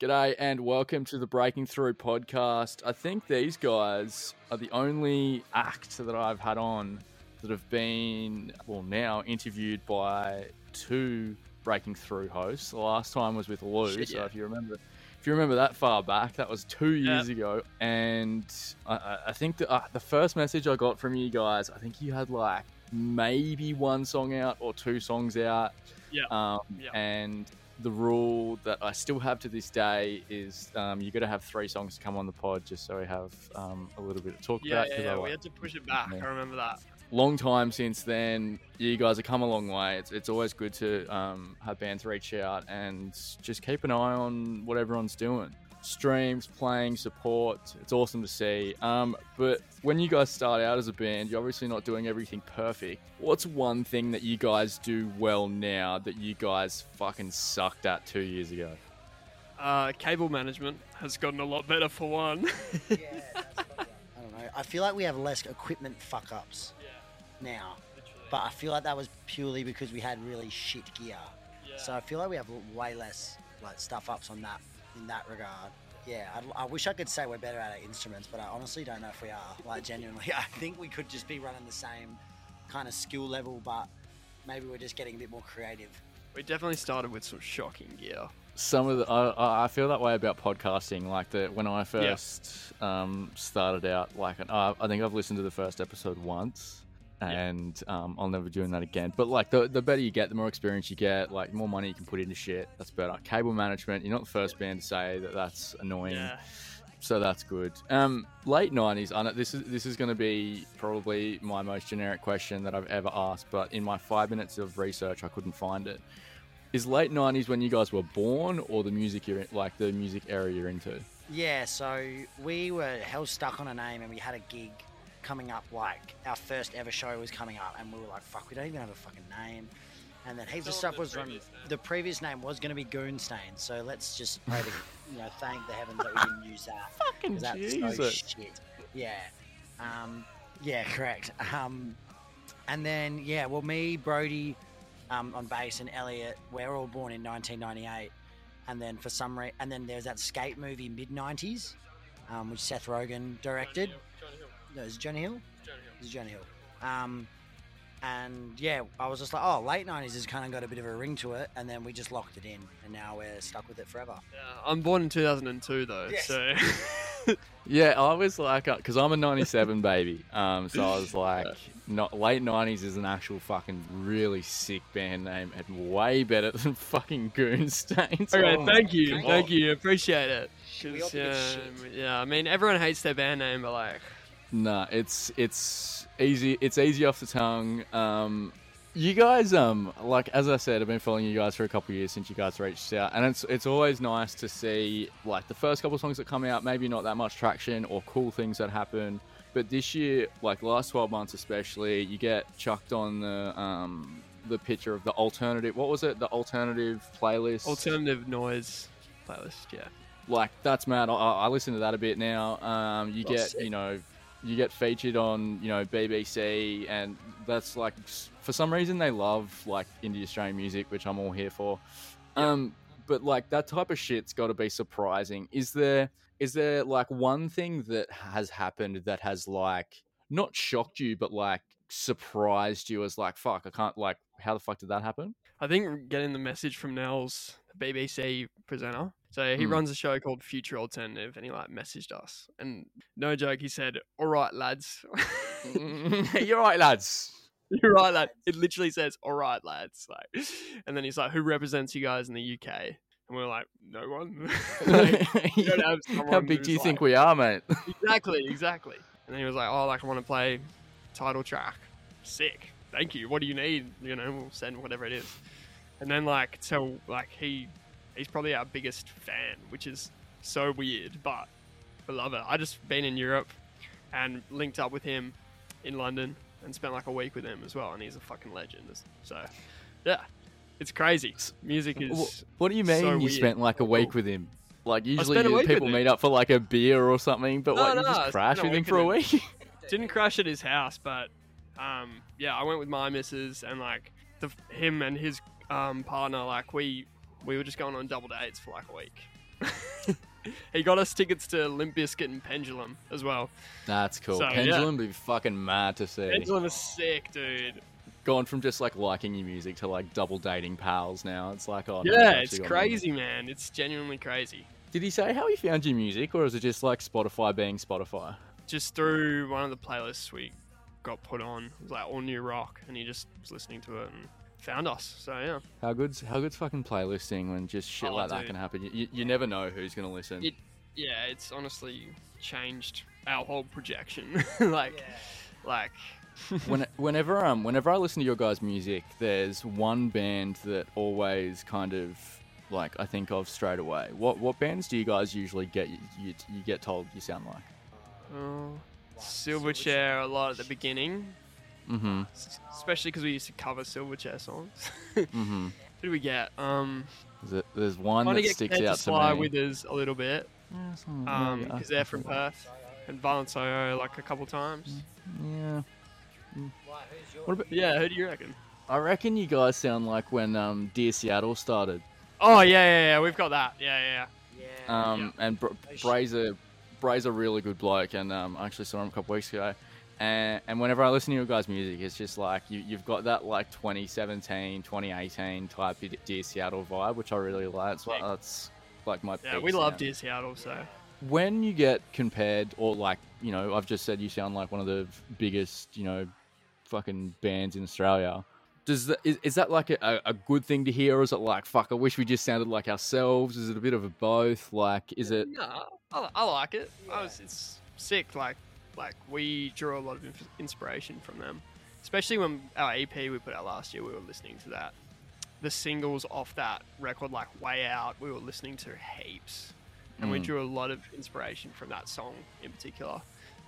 G'day and welcome to the Breaking Through podcast. I think these guys are the only act that I've had on that have been, well, now interviewed by two Breaking Through hosts. The last time was with Lou, Shit, so yeah. if you remember, if you remember that far back, that was two years Yeah. ago. And I- I, think the, uh, the first message I got from you guys, I think you had like maybe one song out or two songs out. Yeah. Um, Yeah. And the rule that I still have to this day is um, you got to have three songs to come on the pod just so we have um, a little bit of talk Yeah, about. yeah, yeah. We had to push it back. Yeah. I remember that. long time since then. You guys have come a long way. It's, it's always good to um, have bands reach out and just keep an eye on what everyone's doing. Streams, playing, support. It's awesome to see. Um, but when you guys start out as a band, you're obviously not doing everything perfect. What's one thing that you guys do well now that you guys fucking sucked at two years ago? Uh, cable management has gotten a lot better for one. Yeah, that's I don't know. I feel like we have less equipment fuck ups now, but I feel like that was purely because we had really shit gear. So I feel like we have way less like stuff ups on that in that regard. Yeah, I, I wish I could say we're better at our instruments, but I honestly don't know if we are. Like genuinely, I think we could just be running the same kind of skill level, but maybe we're just getting a bit more creative. we definitely started with some shocking gear. some of the I, I- I feel that way about podcasting like that when i first um, started out like i think i've listened to the first episode once and um, i'll never doing that again but like the, the better you get the more experience you get like more money you can put into shit that's better cable management you're not the first band to say that that's annoying Yeah. so that's good. Um, late nineties. I know this is this is going to be probably my most generic question that I've ever asked, but in my five minutes of research, I couldn't find it. Is late nineties when you guys were born, or the music you're in, like the music era you're into? Yeah, so we were hell stuck on a name and we had a gig coming up, like our first ever show was coming up, and we were like, fuck, we don't even have a fucking name. And then heaps of stuff the was from previous name. the previous name was going to be Goonstain, so let's just pray to, you know, thank the heavens that we didn't use that. fucking that's so shit. Yeah. Um, yeah, correct. Um, and then, yeah, well, me, Brody um, on bass, and Elliot, we're all born in 1998. And then for some reason, and then there's that skate movie mid 90s, um, which Seth Rogen directed. No, is it Jonah Hill? Is it Jonah Hill? Um, and yeah, I was just like, oh, late 90s has kind of got a bit of a ring to it. And then we just locked it in, and now we're stuck with it forever. Yeah, I'm born in 2002 though, Yes. so Yeah, I was like, because I'm a '97 baby, um, so I was like, not late '90s is an actual fucking really sick band name and way better than fucking Goonstains. okay. Oh thank you, thank thank you, appreciate it. We 'Cause, all think yeah, yeah, I mean everyone hates their band name, but like, Nah, it's it's easy. It's easy off the tongue. Um, you guys, um, like as I said, I've been following you guys for a couple of years since you guys reached out, and it's it's always nice to see like the first couple of songs that come out, maybe not that much traction or cool things that happen. But this year, like last twelve months especially, you get chucked on the um the picture of the alternative. What was it? The alternative playlist. alternative noise playlist. Yeah, like that's mad. I, I listen to that a bit now. Um, you Oh, get sick. you know you get featured on you know BBC, and that's like for some reason they love like indie Australian music, which I'm all here for. Um, but like that type of shit's got to be surprising. Is there is there like one thing that has happened that has like not shocked you, but like surprised you as like fuck, I can't like how the fuck did that happen? I think getting the message from Nels, the BBC presenter. So he Hmm. runs a show called Future Alternative, and he like messaged us, and no joke, he said, "All right, lads." You're right, lads. You're right, lad. It literally says, "All right, lads." Like, and then he's like, "Who represents you guys in the UK?" And we're like, "No one." Like, don't have How big do you who's think we are, mate? exactly, exactly. And then he was like, "Oh, like I want to play title track. Sick. Thank you. What do you need? You know, we'll send whatever it is." And then like so like he he's probably our biggest fan, which is so weird, but we love it. I just been in Europe and linked up with him in London and spent like a week with him as well, and he's a fucking legend. So yeah, it's crazy. Music is What do you mean so you weird. spent like a week with him? Like usually spent a you- week with people meet up for like a beer or something, but No, what, you no, I just crash with him for a week? didn't crash at his house, but um, yeah, I went with my missus and like the him and his um, partner. Like we we were just going on double dates for like a week. he got us tickets to Limp Bizkit and Pendulum as well. That's cool. So. Pendulum would be fucking mad to see. Pendulum is sick, dude. Gone from just like liking your music to like double dating pals now. It's like, oh, no, yeah, it's crazy, man. It's genuinely crazy. Did he say how he found your music, or is it just like Spotify being Spotify? Just through one of the playlists we got put on, it was like all new rock, and he just was listening to it and found us. So yeah, How good's how good's fucking playlisting when just shit Oh, like that can happen? You, you, you never know who's gonna listen. It- yeah, it's honestly changed our whole projection. like, like, when, whenever um whenever I listen to your guys' music, there's one band that always kind of like I think of straight away. What what bands do you guys usually get you, you, you get told you sound like? oh, Silverchair a lot at the beginning, Mm-hmm. especially because we used to cover Silverchair songs. Mm-hmm. Who do we get? Um, There's, there's one that get sticks out to to Sly me. Withers a little bit, Yeah, um, because they're from Perth, and Violent Soho like a couple times. Yeah. What about- Yeah, who do you reckon? I reckon you guys sound like when um, Dear Seattle started. Oh yeah, yeah, yeah. We've got that. Yeah, yeah. Yeah. Um, And Br- Brazer, Brazer, a really good bloke, and um, I actually saw him a couple weeks ago. And, and whenever I listen to your guys' music, it's just like you, you've got that like 2017, 2018 type Dear Seattle vibe, which I really like. That's, Yeah. that's like my Yeah, we love sound. Dear Seattle, so When you get compared, or like, you know, I've just said you sound like one of the biggest, you know, fucking bands in Australia. Does that, is, is that like a, a good thing to hear, or is it like, fuck, I wish we just sounded like ourselves? Is it a bit of a both? Like, is it. no, I, I like it. I was, it's sick. Like, like we drew a lot of inf- inspiration from them, especially when our EP we put out last year. We were listening to that. The singles off that record, like Way Out, we were listening to heaps, and we Mm. drew a lot of inspiration from that song in particular.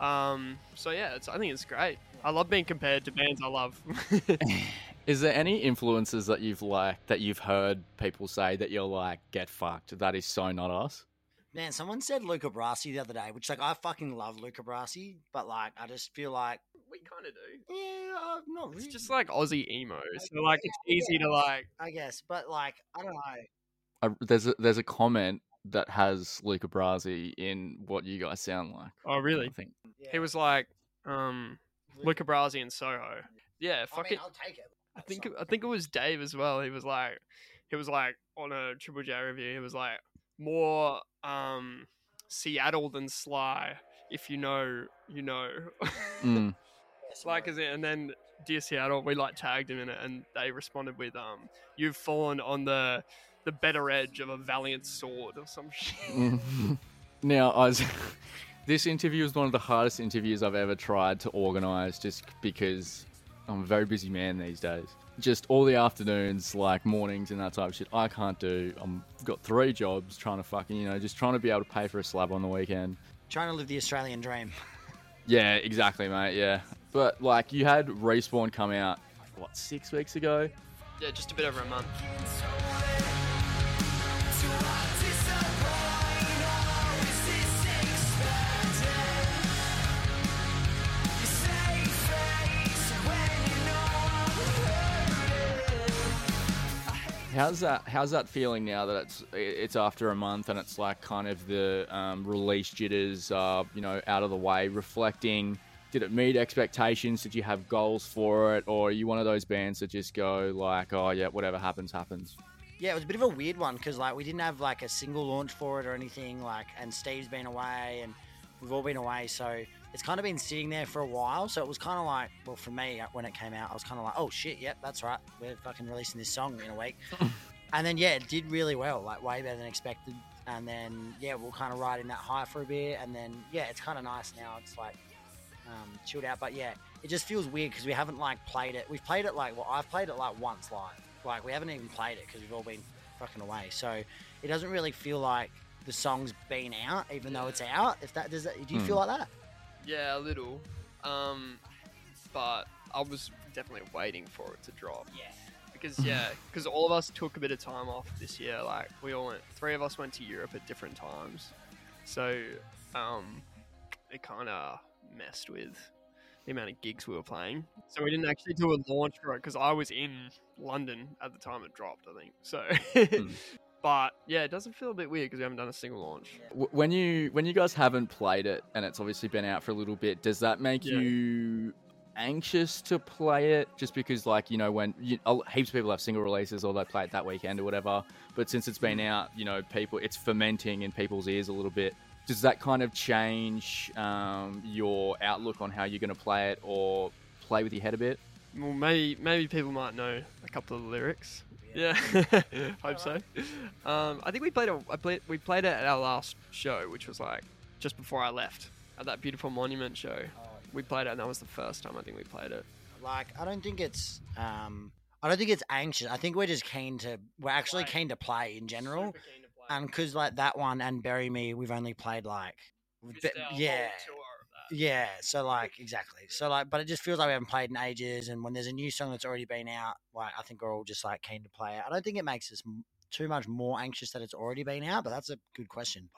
Um, so yeah, it's, I think it's great. I love being compared to bands I love. Is there any influences that you've like that you've heard people say that you're like get fucked? That is so not us. Man, someone said Luca Brasi the other day, which like I fucking love Luca Brasi, but like I just feel like we kind of do. yeah, I'm not really. It's just like Aussie emo, so like it's easy to like. I guess, but like I don't know. I, there's a there's a comment that has Luca Brasi in what you guys sound like. Oh really? I think. Yeah. He was like, um, Luca Brasi in Soho. Yeah, I mean, it. I'll take it. I think I think it was Dave as well. He was like, he was like on a Triple J review. He was like more um Seattle than Sly. If you know, you know. Mm. like as in, and then Dear Seattle, we like tagged him in it, and they responded with um, "You've fallen on the the better edge of a valiant sword" or some shit. Mm. now, I was, this interview was one of the hardest interviews I've ever tried to organise, just because I'm a very busy man these days. Just all the afternoons, like mornings and that type of shit, I can't do. I'm got three jobs, trying to fucking, you know, just trying to be able to pay for a slab on the weekend. Trying to live the Australian dream. Yeah, exactly, mate. Yeah, but like you had respawn come out, what six weeks ago? Yeah, just a bit over a month. How's that? How's that feeling now that it's it's after a month and it's like kind of the um, release jitters, uh, you know, out of the way? Reflecting, did it meet expectations? Did you have goals for it, or are you one of those bands that just go like, oh yeah, whatever happens, happens? Yeah, it was a bit of a weird one because like we didn't have like a single launch for it or anything. Like, and Steve's been away, and we've all been away, so it's kind of been sitting there for a while. So it was kind of like, well, for me when it came out, I was kind of like, oh shit, yep, that's right, we're fucking releasing this song in a week. and then yeah, it did really well, like way better than expected. And then yeah, we'll kind of ride in that high for a bit, and then yeah, it's kind of nice now. It's like um, chilled out, but yeah, it just feels weird because we haven't like played it. We've played it like well, I've played it like once live. Like we haven't even played it because we've all been fucking away. So it doesn't really feel like the song's been out, even though it's out. If that does, that, do you Hmm. feel like that? Yeah, a little. Um, but I was definitely waiting for it to drop. Yeah. Because yeah, because all of us took a bit of time off this year. Like we all went, three of us went to Europe at different times, so um, it kind of messed with the amount of gigs we were playing. So we didn't actually do a launch for it because I was in London at the time it dropped. I think so. Hmm. But yeah, it doesn't feel a bit weird because we haven't done a single launch. When you when you guys haven't played it and it's obviously been out for a little bit, does that make Yeah. you anxious to play it? Just because, like, you know, when you, heaps of people have single releases or they play it that weekend or whatever, but since it's been out, you know, people it's fermenting in people's ears a little bit. Does that kind of change um, your outlook on how you're going to play it or play with your head a bit? Well, maybe maybe people might know a couple of the lyrics. Yeah, hope so. Um, I think we played a I played, we played it at our last show, which was like just before I left at that beautiful monument show. We played it, and that was the first time I think we played it. Like, I don't think it's. Um, I don't think it's anxious. I think we're just keen to. We're actually Play. keen to play in general, Super keen to play. and because like that one and Bury Me, we've only played like. Just be- our whole yeah, tour. Yeah. So like exactly. So like, but it just feels like we haven't played in ages, and when there's a new song that's already been out, like I think we're all just like keen to play it. I don't think it makes us m- too much more anxious that it's already been out, but that's a good question.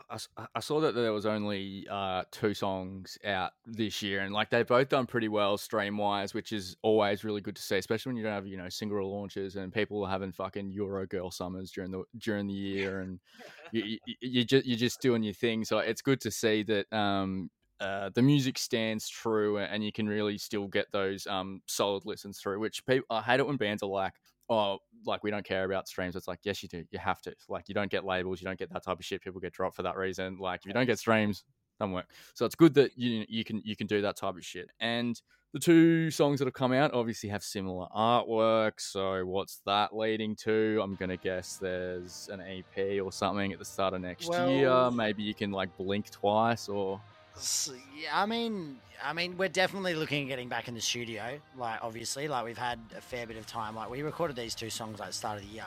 I saw that there was only uh, two songs out this year, and like they've both done pretty well stream wise, which is always really good to see, especially when you don't have you know single launches and people are having fucking Euro girl summers during the during the year, and you, you, you just you're just doing your thing. So it's good to see that um, uh, the music stands true, and you can really still get those um, solid listens through. Which people I hate it when bands are like. Oh, like we don't care about streams. It's like, yes, you do. You have to. Like, you don't get labels. You don't get that type of shit. People get dropped for that reason. Like, if you don't get streams, doesn't work. So it's good that you you can you can do that type of shit. And the two songs that have come out obviously have similar artwork. So what's that leading to? I'm gonna guess there's an EP or something at the start of next year. Maybe you can like blink twice or I mean, I mean, we're definitely looking at getting back in the studio. Like, obviously, like we've had a fair bit of time. Like, we recorded these two songs like at the start of the year,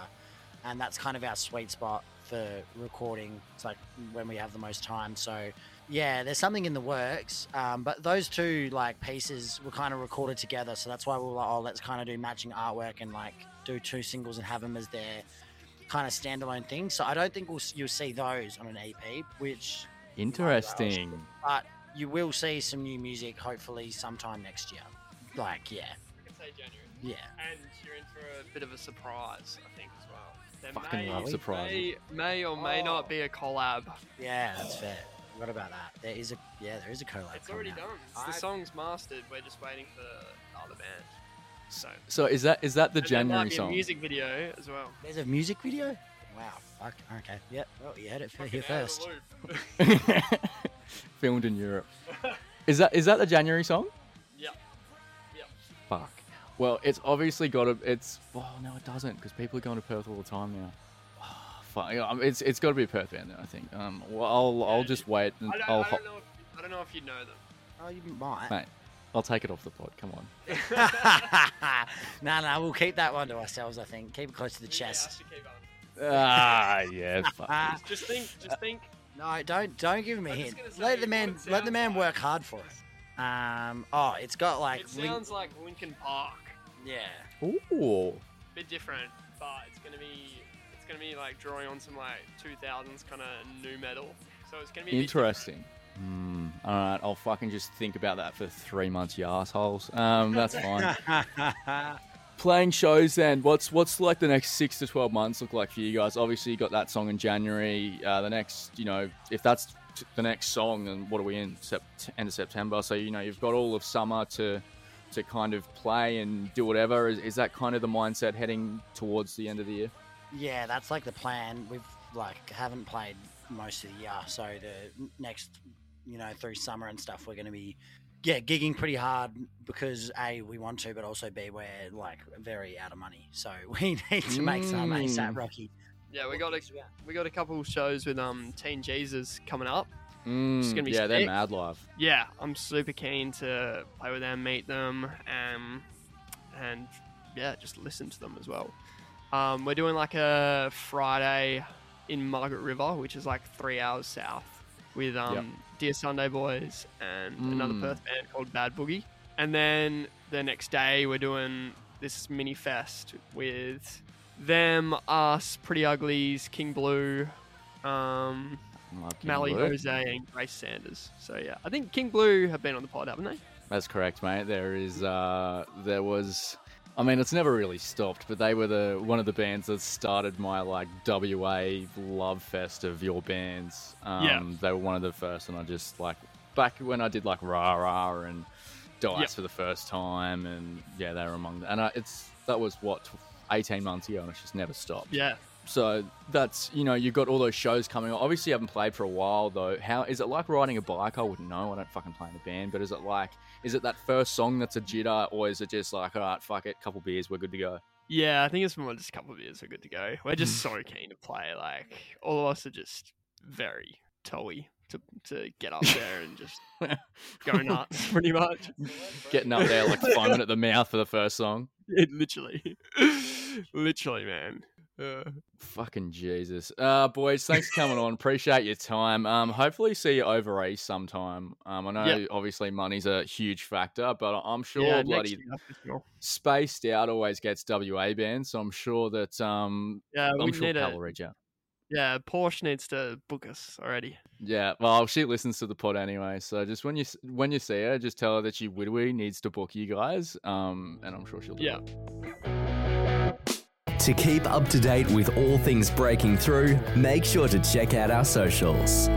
and that's kind of our sweet spot for recording. It's like when we have the most time. So, yeah, there's something in the works. Um, but those two like pieces were kind of recorded together, so that's why we were like, oh, let's kind of do matching artwork and like do two singles and have them as their kind of standalone thing. So I don't think we'll, you'll see those on an EP, which interesting. but you will see some new music hopefully sometime next year. Like, yeah, I can say January. yeah. And you're in for a bit of a surprise, I think, as well. There Fucking may, love surprises. May, may or may Oh. not be a collab. Yeah, that's fair. What about that? There is a yeah, there is a collab. It's already out. done. It's the song's mastered. We're just waiting for the other band. So So is that is that the and there might January be a song? music video as well. There's a music video. Wow. Fuck. Okay. Yep. Well, you had it f- here Fucking out of first. Filmed in Europe. Is that is that the January song? Yep. Yep. Fuck. Well, it's obviously got to. It's. Oh no, it doesn't because people are going to Perth all the time now. Oh, fuck. Yeah, um, It's it's got to be a Perth band then. I think. Um. Well, I'll I'll just wait and I don't, I'll I ho- don't know. If, I don't know if you know them. Oh, you might. mate. I'll take it off the pod. Come on. no, no, we'll keep that one to ourselves. I think keep it close to the Yeah, I chest. should keep on. Ah yeah. Fuck. Just think. Just think. No, don't don't give him a I'm just hint. gonna say Let the what man it let the sounds man like. work hard for it. Um. Oh, it's got like It link- sounds like Linkin Park. yeah. Ooh. bit different, but it's gonna be it's gonna be like drawing on some like 2000s kind of nu metal. So it's gonna be a bit Interesting. Hmm. All right. I'll fucking just think about that for three months, you assholes. Um. That's fine. playing shows then what's what's like the next six to 12 months look like for you guys? Obviously you got that song in january uh, the next you know if that's the next song then what are we in? End of september. So you know you've got all of summer to to kind of play and do whatever. Is, is that kind of the mindset heading towards the end of the year? Yeah, that's like the plan. We've like haven't played most of the year, so the next, you know, through summer and stuff, we're going to be, yeah, gigging pretty hard because a we want to, but also b we're like very out of money, so we need to make some Mm. ASAP, Rocky. Yeah, we got a we got a couple shows with um Teen Jesus coming up. mm, gonna be yeah they're mad live Yeah, I'm super keen to play with them, meet them, um, and yeah, just listen to them as well. Um, we're doing like a Friday in Margaret River, which is like three hours south, with um, Yep. Dear Sunday Boys and another Mm. Perth band called Bad Boogie. And then the next day, we're doing this mini fest with them, us, Pretty Uglies, King Blue, um, Mally Blue. Jose, and Grace Sanders. So yeah, I think King Blue have been on the pod, haven't they? That's correct, mate. There is, uh, there was I mean, it's never really stopped, but they were the one of the bands that started my like WA love fest of your bands. Um, Yeah. They were one of the first, and I just like back when I did like Rah Rah and Dice Yep. for the first time, and yeah, they were among. And I, it's that was what eighteen months ago, and it's just never stopped. Yeah. So that's you know you've got all those shows coming. on. Obviously, you haven't played for a while though. How is it like riding a bike? I wouldn't know. I don't fucking play in a band. But is it like is it that first song that's a jitter, or is it just like all right, fuck it, couple beers, we're good to go? Yeah, I think it's more just a couple of years. We're good to go. We're just mm. so keen to play. Like all of us are just very toey to to get up there and just go nuts, pretty much. Getting up there like foaming at the mouth for the first song. It literally, literally, man. Uh, Fucking Jesus. Uh, boys, thanks for coming on. Appreciate your time. Um, hopefully see you over east sometime. Um, I know Yeah. obviously money's a huge factor, but I'm sure yeah, bloody next year, for sure. spaced out always gets WA bands, so I'm sure that um Yeah, we I'm sure need Cal a will reach out. yeah. Portia needs to book us already. Yeah, well, she listens to the pod anyway, so just when you when you see her, just tell her that she Widwee needs to book you guys, um, and I'm sure she'll do Yeah. it. To keep up to date with all things breaking through, make sure to check out our socials.